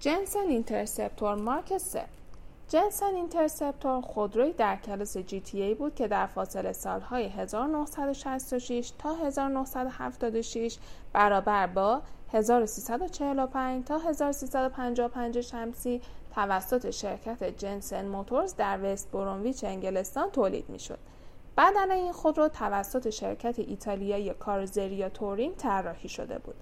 جنسن اینترسپتور مارک 3 جنسن اینترسپتور خودرویی در کلاس GT ای بود که در فاصله سالهای 1966 تا 1976 برابر با 1345 تا 1355 شمسی توسط شرکت جنسن موتورز در وست برومویچ انگلستان تولید می شد. بدن این خودرو توسط شرکت ایتالیایی کاروتزریا تورینگ طراحی شده بود.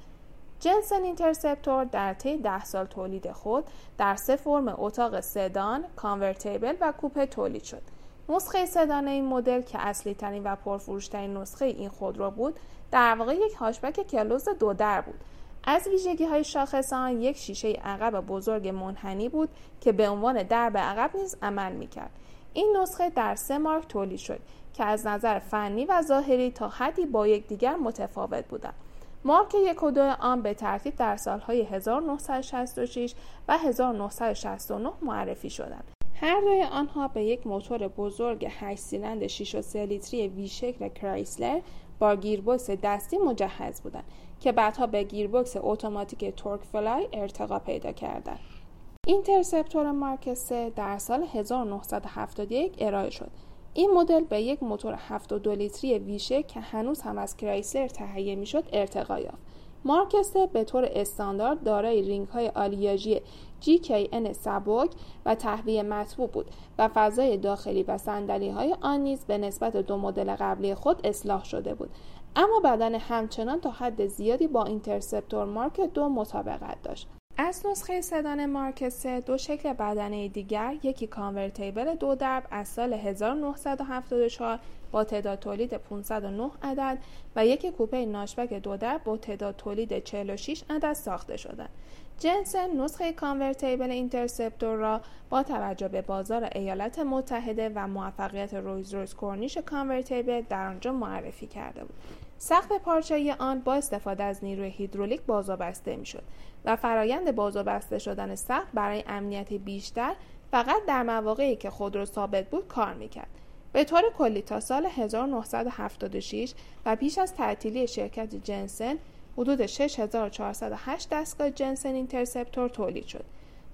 جنسن اینترسپتور در طی ده سال تولید خود در سه فرم اتاق سدان، کانورتیبل و کوپه تولید شد. نسخه سدان این مدل که اصلی ترین و پرفروشترین نسخه این خودرو بود، در واقع یک هاچبک کلوز دو در بود. از ویژگی های شاخص آن یک شیشه عقب بزرگ منحنی بود که به عنوان درب عقب نیز عمل می‌کرد. این نسخه در سه مارک تولید شد که از نظر فنی و ظاهری تا حدی با یکدیگر متفاوت بودند. مارک یک و دو آن به ترتیب در سالهای 1966 و 1969 معرفی شدند. هر دوی آنها به یک موتور بزرگ 8 سیلندر 6 و 3 لیتری وی شکل کرایسلر با گیربکس دستی مجهز بودند که بعدها به گیربکس اتوماتیک تورک فلایت ارتقا پیدا کردند. اینترسپتور مارک 3 در سال 1971 ارائه شد این مدل به یک موتور 72 لیتری وی شکل که هنوز هم از کرایسلر تهیه می‌شد ارتقا یافت. مارک سه به طور استاندارد دارای رینگ های آلیاژی GKN سبک و تهویه مطبوع بود و فضای داخلی و صندلی های آن نیز به نسبت دو مدل قبلی خود اصلاح شده بود اما بدن همچنان تا حد زیادی با اینترسپتور مارک دو مطابقت داشت از نسخه سدان مارک 3 دو شکل بدنه دیگر یکی کانورتیبل دو درب از سال 1974 با تعداد تولید 509 عدد و یک کوپه notchback دو درب با تعداد تولید 46 عدد ساخته شدند. جنسن نسخه کانورتیبل اینترسپتور را با توجه به بازار ایالات متحده و موفقیت رولز رویز کورنیش کانورتیبل در آنجا معرفی کرده بود. سقف پارچه آن با استفاده از نیروی هیدرولیک باز و بسته می‌شد و فرایند باز و بسته شدن سقف برای امنیت بیشتر فقط در مواقعی که خودرو ثابت بود کار می‌کرد. به طور کلی تا سال 1976 و پیش از تعطیلی شرکت جنسن حدود 6408 دستگاه جنسن اینترسپتور تولید شد.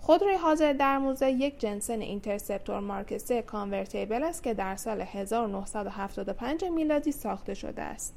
خودروی حاضر در موزه یک جنسن اینترسپتور مارک 3 کانورتیبل است که در سال 1975 میلادی ساخته شده است.